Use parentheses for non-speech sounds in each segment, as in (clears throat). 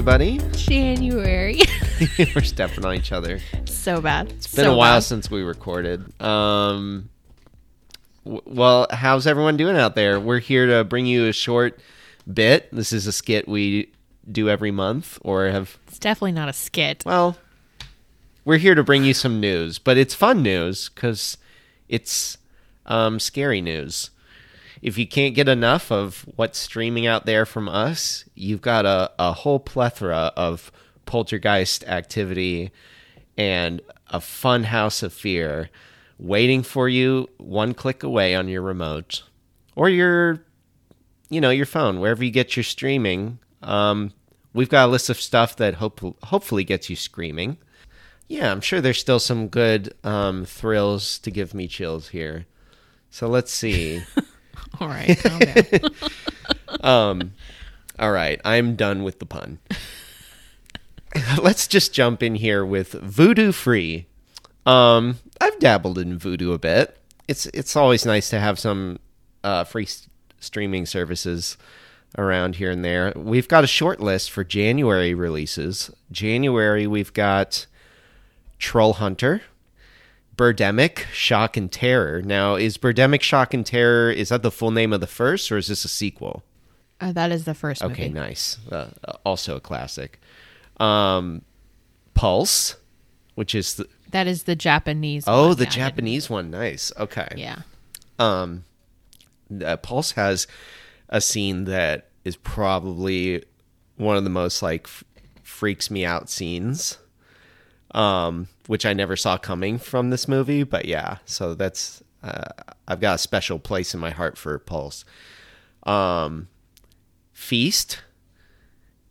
everybody. January. (laughs) (laughs) We're stepping on each other. so bad. It's been a while since we recorded. Um, w- well, how's everyone doing out there? We're here to bring you a short bit. This is a skit we do every month, or have It's definitely not a skit. well, we're here to bring you some news, but it's fun news because it's um, scary news. If you can't get enough of what's streaming out there from us, you've got a, a whole plethora of poltergeist activity and a fun house of fear waiting for you one click away on your remote or your you know your phone wherever you get your streaming. Um, we've got a list of stuff that hope, hopefully gets you screaming. Yeah i'm sure there's still some good um, thrills to give me chills here. So let's see (laughs) (laughs) All right. calm down. (laughs) um, all right i'm done with the pun. (laughs) Let's just jump in here with Vudu free. Um, i've dabbled in voodoo a bit. It's it's always nice to have some uh, free s- streaming services around here and there. We've got a short list for january releases. January we've got troll hunter birdemic shock and terror now is birdemic shock and terror is that the full name of the first or is this a sequel Uh, that is the first movie. Okay, nice. Uh, also a classic. Um, Pulse, which is the That is the Japanese. oh one. the Yeah, Japanese one. Nice. Okay. Yeah. Um, uh, Pulse has a scene that is probably one of the most like f- freaks me out scenes. Um, which I never saw coming from this movie, but yeah. So that's uh, I've got a special place in my heart for Pulse. Um, Feast,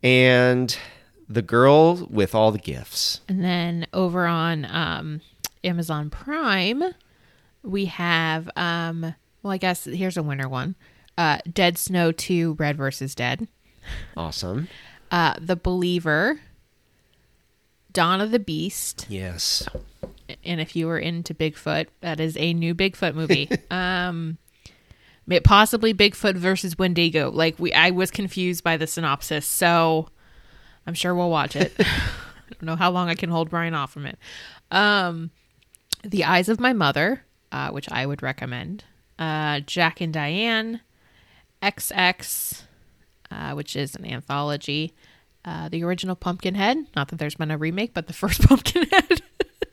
and the girl with all the gifts. And then over on um, Amazon Prime, we have um, well, I guess here's a winter one: uh, Dead Snow Two: Red versus Dead. Awesome. Uh, the Believer, Dawn of the Beast, Yes. and if you were into Bigfoot, that is a new Bigfoot movie. (laughs) um, it possibly Bigfoot versus Wendigo. Like we, I was confused by the synopsis, so I'm sure we'll watch it. (laughs) I don't know how long I can hold Brian off from it. Um, the Eyes of My Mother, uh, which I would recommend. Uh, Jack and Diane, XX, uh, which is an anthology. Uh, the original Pumpkinhead. Not that there's been a remake, but the (laughs) first Pumpkinhead.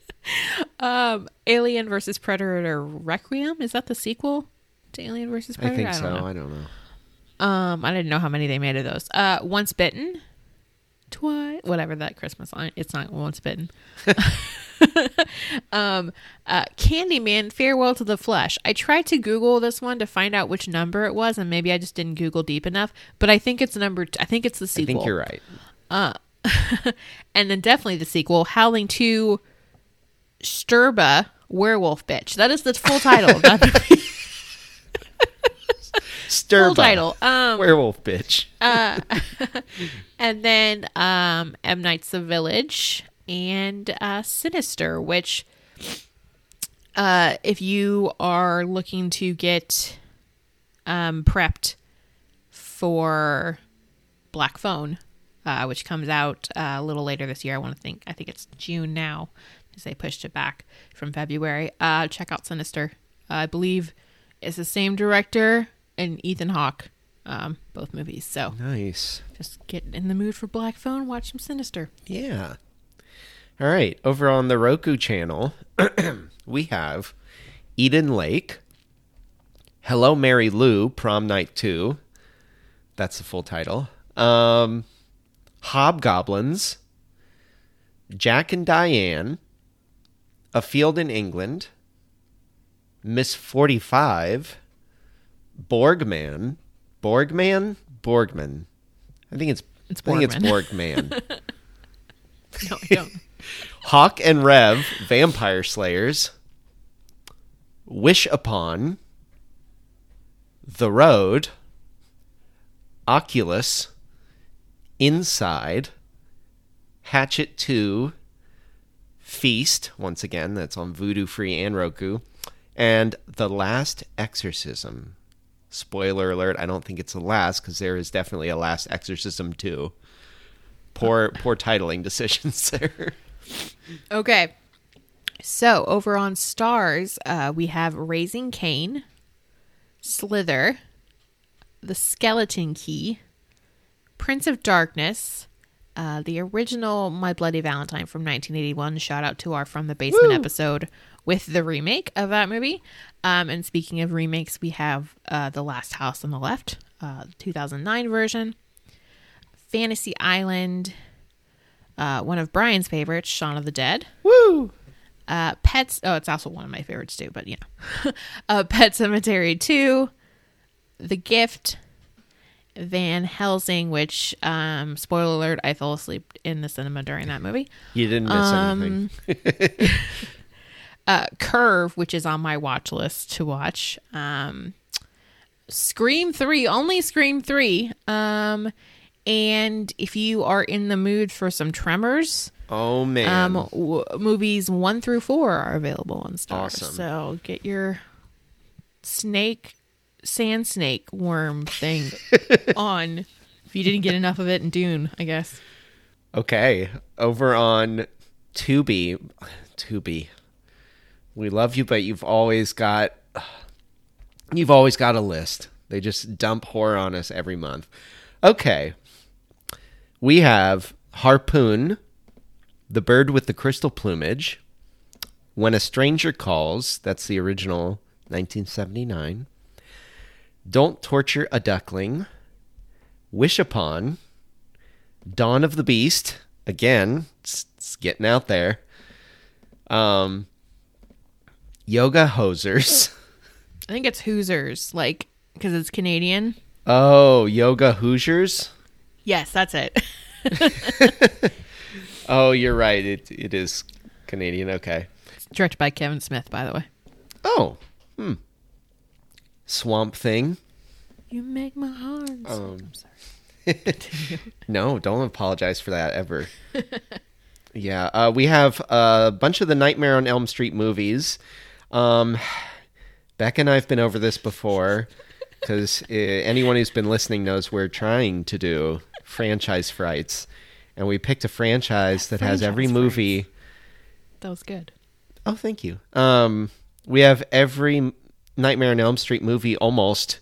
(laughs) um, Alien versus Predator Requiem. Is that the sequel to Alien versus Predator? I think don't so. know. I don't know. Um, I didn't know how many they made of those. Uh, Once Bitten, twice, whatever that Christmas line. It's not Once Bitten. (laughs) um, uh, Candyman, Farewell to the Flesh. I tried to Google this one to find out which number it was, and maybe I just didn't Google deep enough. But I think it's number. T- I think it's the sequel. I think you're right. (laughs) and then definitely the sequel, Howling 2 Stirba, Werewolf Bitch. That is the full title. (laughs) Stirba. full title. Um, Werewolf bitch. (laughs) and then um M Night's The Village and uh Sinister, which uh if you are looking to get um prepped for Black Phone, uh, which comes out uh, a little later this year. I want to think I think it's June now, because they pushed it back from February. Uh check out Sinister. I believe it's the same director and Ethan Hawke. Um, both movies. So Nice. just get in the mood for Black Phone, watch some Sinister. Yeah. All right. Over on the Roku channel, (clears throat) we have Eden Lake, Hello Mary Lou, Prom Night 2. That's the full title. Um, Hobgoblins, Jack and Diane, A Field in England, Miss 45, Borgman, Borgman, Borgman. I think it's It's I think it's Borgman. (laughs) No, don't. (laughs) Hawk and Rev, Vampire Slayers, Wish Upon, The Road, Oculus, Inside, Hatchet 2, Feast, once again, that's on Vudu Free and Roku, and The Last Exorcism. Spoiler alert, I don't think it's the last because there is definitely a Last Exorcism 2. poor (laughs) poor titling decisions there. (laughs) Okay. So over on Starz, uh, we have Raising Cain, Slither, The Skeleton Key, Prince of Darkness, uh, the original My Bloody Valentine from 1981. Shout out to our From the Basement Woo! episode with the remake of that movie. Um, and speaking of remakes, we have uh, The Last House on the Left, uh, the 2009 version, Fantasy Island, uh, one of Brian's favorites, Shaun of the Dead. Woo! Uh, Pets. Oh, it's also one of my favorites too. But yeah. (laughs) uh, Pet Sematary Two, The Gift, Van Helsing. Which, um, spoiler alert, I fell asleep in the cinema during that movie. You didn't miss Um, anything. (laughs) Uh, Curve, which is on my watch list to watch. Um, Scream Three, only Scream Three. Um, and if you are in the mood for some Tremors. Oh man. Um, w- movies one through four are available on Starz. Awesome. So get your snake, sand snake worm thing (laughs) on. If you didn't get enough of it in Dune, I guess. Okay, over on Tubi, Tubi. We love you, but you've always got you've always got a list. They just dump horror on us every month. Okay. We have Harpoon, The Bird with the Crystal Plumage, When a Stranger Calls, that's the original 1979. Don't Torture a Duckling, Wish Upon, Dawn of the Beast. Again, it's, it's getting out there. Um, Yoga Hosers. I think it's Hoosers, like because it's Canadian. Oh, Yoga Hoosiers. Yes, that's it. (laughs) Oh, you're right. It it is Canadian. Okay. Directed by Kevin Smith, by the way. Oh, hmm. Swamp Thing. You make my heart. Um, I'm sorry. (laughs) No, don't apologize for that ever. (laughs) yeah, uh, we have a bunch of the Nightmare on Elm Street movies. Um, Beck and I have been over this before because uh, (laughs) anyone who's been listening knows we're trying to do franchise frights, and we picked a franchise that has every Franchise movie. That was good. Oh, thank you. Um, we have every Nightmare on Elm Street movie almost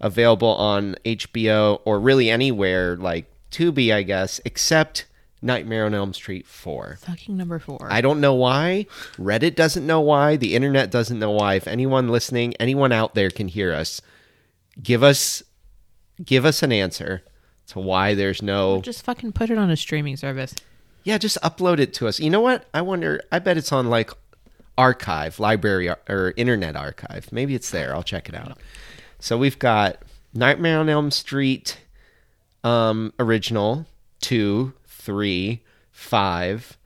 available on HBO or really anywhere like Tubi, I guess, except Nightmare on Elm Street 4. Fucking number four. I don't know why. Reddit doesn't know why. The internet doesn't know why. If anyone listening, anyone out there can hear us, give us give us an answer to why there's no Just fucking put it on a streaming service. yeah, just upload it to us. You know what? I wonder. I bet it's on like archive, library, ar- or internet archive. Maybe it's there. I'll check it out. So we've got Nightmare on Elm Street, um, original two, three, five.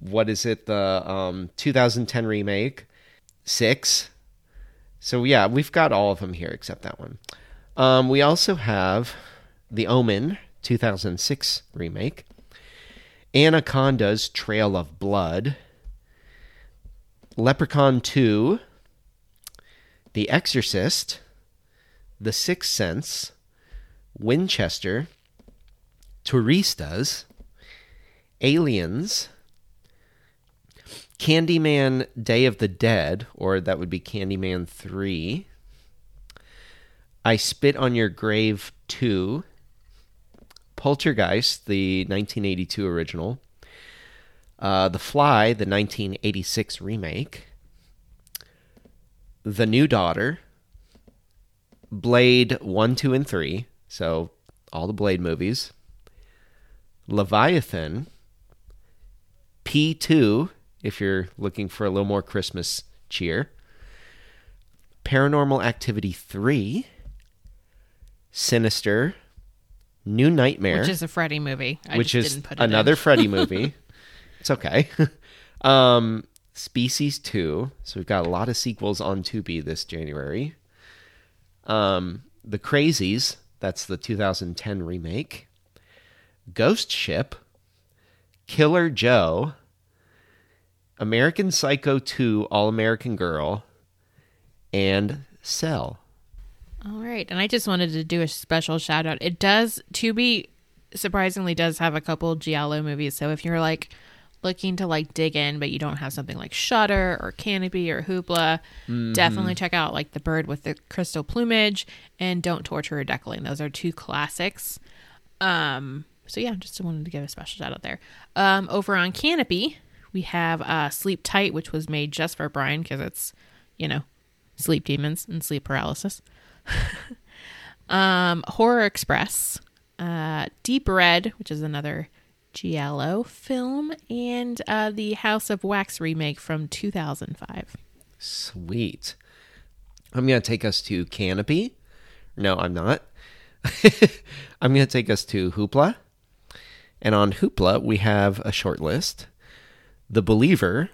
What is it? The um 2010 remake, six. So yeah, we've got all of them here except that one. Um, we also have The Omen 2006 remake, Anaconda's Trail of Blood, Leprechaun 2, The Exorcist, The Sixth Sense, Winchester, Turistas, Aliens, Candyman Day of the Dead, or that would be Candyman 3. I Spit on Your Grave 2. Poltergeist, the 1982 original. Uh, the Fly, the 1986 remake. The New Daughter. Blade 1, 2, and 3. So all the Blade movies. Leviathan. P2, if you're looking for a little more Christmas cheer. Paranormal Activity 3. Sinister. New Nightmare Which is a Freddy movie. I which just is didn't put it another. Freddy movie. (laughs) it's okay. (laughs) um, Species 2. So we've got a lot of sequels on Tubi this January. Um, The Crazies. That's the 2010 remake. Ghost Ship. Killer Joe. American Psycho 2 All American Girl. And Cell. All right, and I just wanted to do a special shout out. It does Tubi surprisingly does have a couple giallo movies. So if you're like looking to like dig in, but you don't have something like Shudder or Kanopy or Hoopla, definitely check out like The Bird with the Crystal Plumage and Don't Torture a Duckling. Those are two classics. Um, so yeah, just wanted to give a special shout out there. Um, over on Kanopy, we have uh, Sleep Tight, which was made just for Brian because it's, you know, sleep demons and sleep paralysis. (laughs) um, Horror Express, uh, Deep Red, which is another Giallo film, and uh, the House of Wax remake from 2005. Sweet. I'm going to take us to Kanopy. No, I'm not. (laughs) I'm going to take us to Hoopla. And on Hoopla, we have a short list The Believer,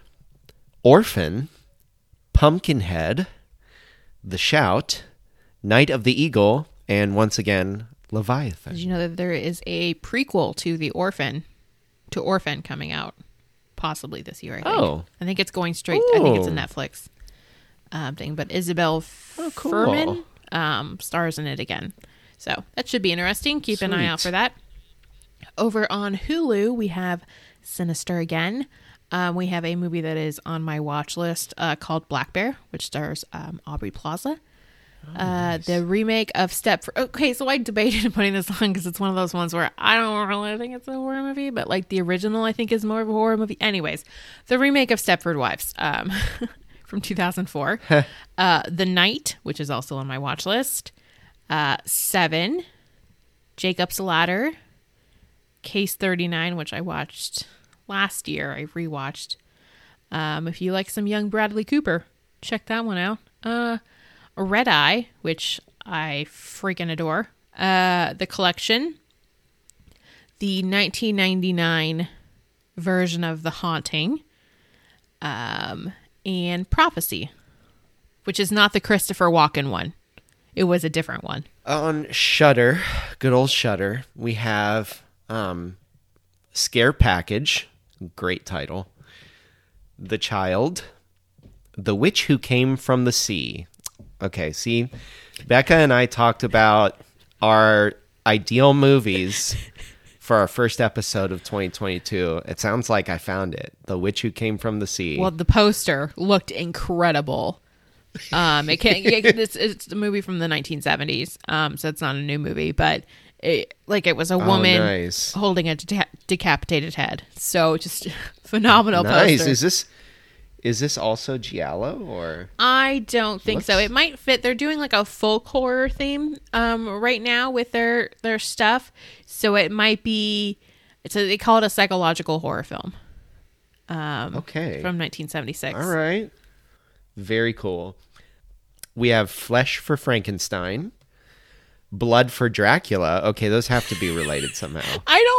Orphan, Pumpkinhead, The Shout, Night of the Eagle, and once again, Leviathan. Did you know that there is a prequel to The Orphan, to Orphan coming out possibly this year? I think. Oh. I think it's going straight. I think it's a Netflix um, thing. But Isabelle Oh, cool. Fuhrman um, stars in it again, so that should be interesting. Keep an eye out for that. Over on Hulu, we have Sinister again. Um, we have a movie that is on my watch list uh, called Black Bear, which stars um, Aubrey Plaza. Uh, the remake of Step. For- okay, so I debated (laughs) putting this on because it's one of those ones where I don't really think it's a horror movie, but like the original, I think is more of a horror movie. Anyways, the remake of Stepford Wives um, (laughs) from 2004, (laughs) uh, The Night, which is also on my watch list, uh, Seven, Jacob's Ladder, Case 39, which I watched last year. I rewatched. Um, if you like some young Bradley Cooper, check that one out. Uh, Red Eye, which I freaking adore. Uh, the collection, the 1999 version of The Haunting, um, and Prophecy, which is not the Christopher Walken one. It was a different one. On Shudder, good old Shudder, we have um, Scare Package, great title. The Child, The Witch Who Came from the Sea. Okay, see, Becca and I talked about our ideal movies (laughs) for our first episode of 2022. It sounds like I found it. The Witch Who Came from the Sea. Well, the poster looked incredible. Um, it can yeah, (laughs) it's, it's a movie from the 1970s, um, so it's not a new movie, but it, like it was a woman Oh, nice. holding a deca- decapitated head. So just (laughs) phenomenal nice. poster. Is this is this also Giallo or I don't think so. It might fit. They're doing like a folk horror theme um, right now with their their stuff, so it might be. It's a, they call it a psychological horror film okay? from 1976. All right. Very cool. We have Flesh for Frankenstein, Blood for Dracula. Okay, those have to be related somehow. (laughs) I don't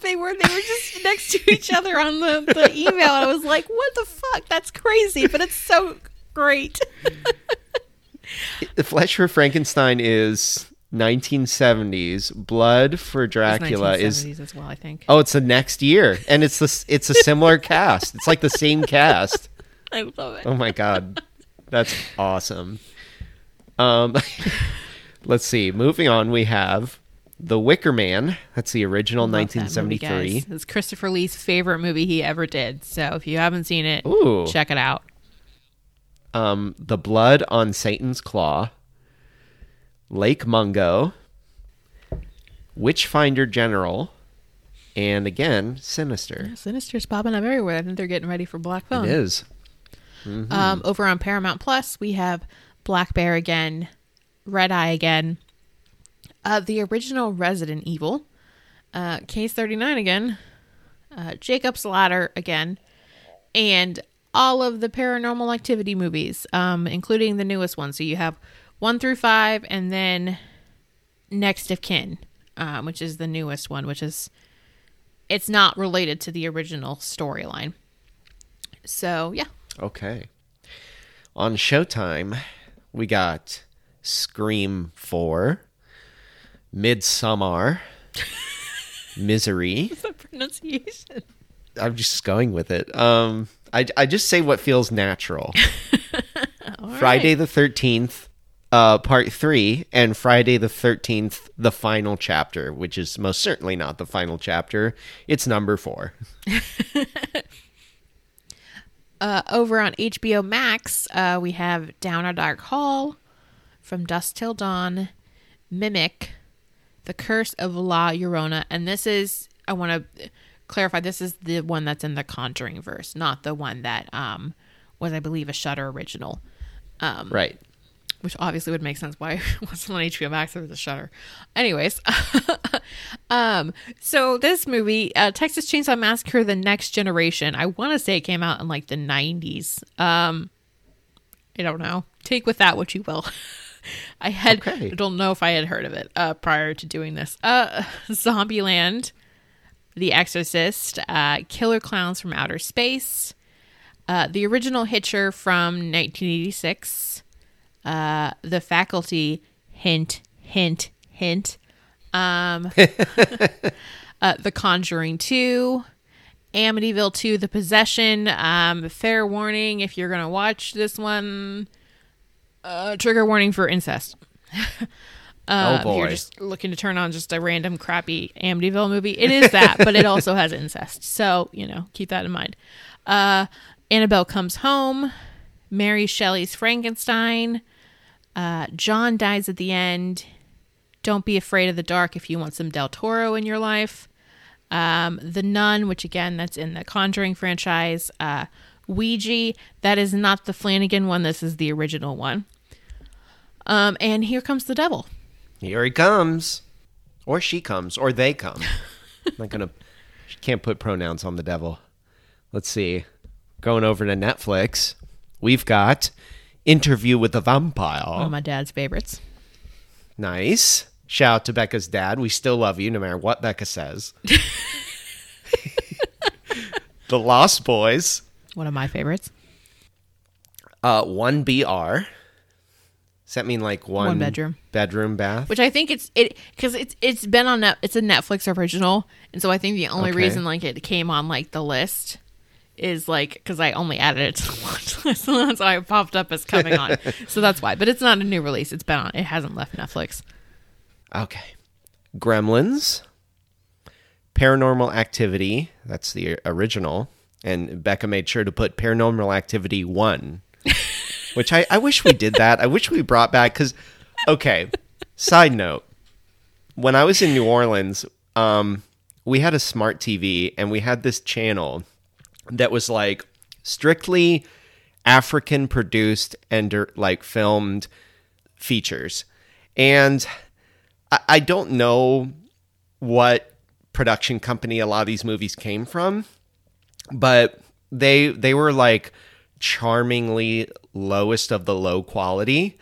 know. I don't know if they were. They were just next to each other on the, the email. I was like, what the fuck? That's crazy, but it's so great. the Flesh for Frankenstein is 1970s. Blood for Dracula is 1970s as well, I think. Oh, it's the next year and it's the it's a similar cast. It's like the same cast. (laughs) I love it. Oh my god. That's awesome. Um (laughs) let's see. Moving on, we have The Wicker Man. That's the original that movie, 1973. It's Christopher Lee's favorite movie he ever did. So if you haven't seen it, Ooh. check it out. um, The Blood on Satan's Claw, Lake Mungo, Witchfinder General, and again, Sinister. Sinister's popping up everywhere. I think they're getting ready for Black Phone. It is. Um, over on Paramount Plus, we have Black Bear again, Red Eye again, uh, the original Resident Evil, uh, Case 39 again, uh, Jacob's Ladder again, and all of the paranormal activity movies, um, including the newest one. So you have one through five, and then Next of Kin, um, which is the newest one, which is it's not related to the original storyline. So yeah, Okay. On Showtime, we got Scream 4, Midsommar, Misery. (laughs) the pronunciation. I'm just going with it. Um, I, I just say what feels natural. (laughs) Friday the 13th, uh, Part 3, and Friday the 13th, the final chapter, which is most certainly not the final chapter. It's number 4. (laughs) Uh, over on HBO Max, uh, we have Down a Dark Hall, From Dusk Till Dawn, Mimic, The Curse of La Llorona, and this is I want to clarify this is the one that's in the Conjuring verse, not the one that um, was I believe a Shudder original. Um, Right. which obviously would make sense why it (laughs) wasn't on HBO Max or the Shudder. Anyways, (laughs) um, so this movie, uh, Texas Chainsaw Massacre: The Next Generation, I want to say it came out in like the '90s. Um, I don't know. Take with that what you will. (laughs) (laughs) I had Okay. I don't know if I had heard of it uh, prior to doing this. Uh, (laughs) Zombieland, The Exorcist, uh, Killer Clowns from Outer Space, uh, the original Hitcher from 1986 uh, the faculty hint hint hint um (laughs) uh, the conjuring 2 amityville 2 the possession um fair warning if you're gonna watch this one uh trigger warning for incest Uh, (laughs) Oh, If you're just looking to turn on just a random crappy Amityville movie, it is that, but it also has incest. So you know, keep that in mind. Uh, Annabelle comes home. Mary Shelley's Frankenstein. Uh, John dies at the end. Don't be afraid of the dark if you want some Del Toro in your life. Um, the Nun, which again, that's in the Conjuring franchise. Uh, Ouija, that is not the Flanagan one. This is the original one. Um, and here comes the devil. Here he comes. Or she comes. Or they come. I'm (laughs) not going to. Can't put pronouns on the devil. Let's see. Going over to Netflix, we've got Interview with the Vampire. One of my dad's favorites. Nice. Shout out to Becca's dad. We still love you no matter what Becca says. (laughs) (laughs) the Lost Boys. One of my favorites. Uh, 1BR. Does that mean like one, One bedroom. Bedroom bath? Which I think it's it because it's it's been on net. It's a Netflix original, and so I think the only Okay. reason like it came on like the list is like because I only added it to the watch (laughs) list, and that's why it popped up as coming on. (laughs) so that's why. But it's not a new release. It's been on. It hasn't left Netflix. Okay. Gremlins. Paranormal Activity. That's the original. And Becca made sure to put Paranormal Activity 1. (laughs) which I, I wish we did that. I wish we brought back because, okay, side note. When I was in New Orleans, um, we had a smart TV and we had this channel that was like strictly African produced and like filmed features. And I, I don't know what production company a lot of these movies came from, but they they were like charmingly lowest of the low quality.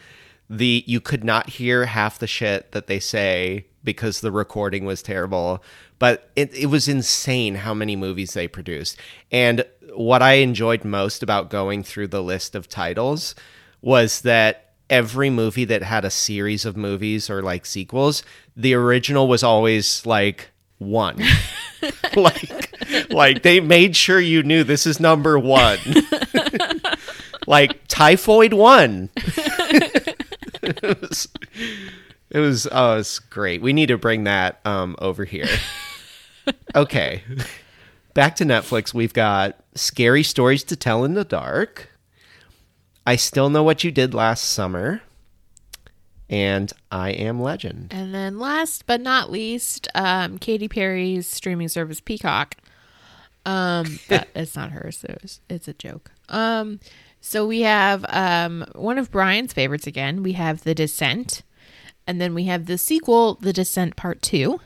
The you could not hear half the shit that they say because the recording was terrible. But it, it was insane how many movies they produced. And what I enjoyed most about going through the list of titles was that every movie that had a series of movies or like sequels, the original was always like one. (laughs) like (laughs) like they made sure you knew this is number 1. (laughs) like typhoid 1. it was (laughs) it was oh, it was great. We need to bring that um over here. Okay. Back to Netflix. We've got Scary Stories to Tell in the Dark. I Still Know What You Did Last Summer. And I Am Legend. And then last but not least, um, Katy Perry's streaming service Peacock. Um, (laughs) that, it's not hers. It was, it's a joke. Um, so we have um, one of Brian's favorites again. We have The Descent, and then we have the sequel, The Descent Part Two.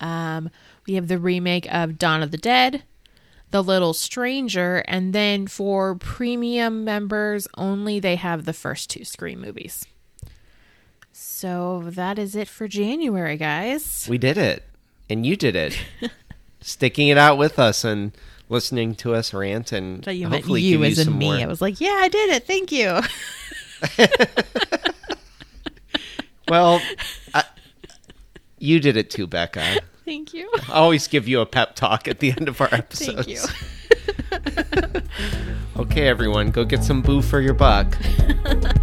Um, we have the remake of Dawn of the Dead, The Little Stranger, and then for premium members only, they have the first two Scream movies. So that is it for January, guys. We did it. And you did it. (laughs) Sticking it out with us and listening to us rant and thought you meant hopefully you give as you in some me. more. I was like, yeah, I did it. Thank you. (laughs) Well, I, you did it too, Becca. Thank you. I always give you a pep talk at the end of our episodes. Thank you. (laughs) Okay, everyone, go get some boo for your buck. (laughs)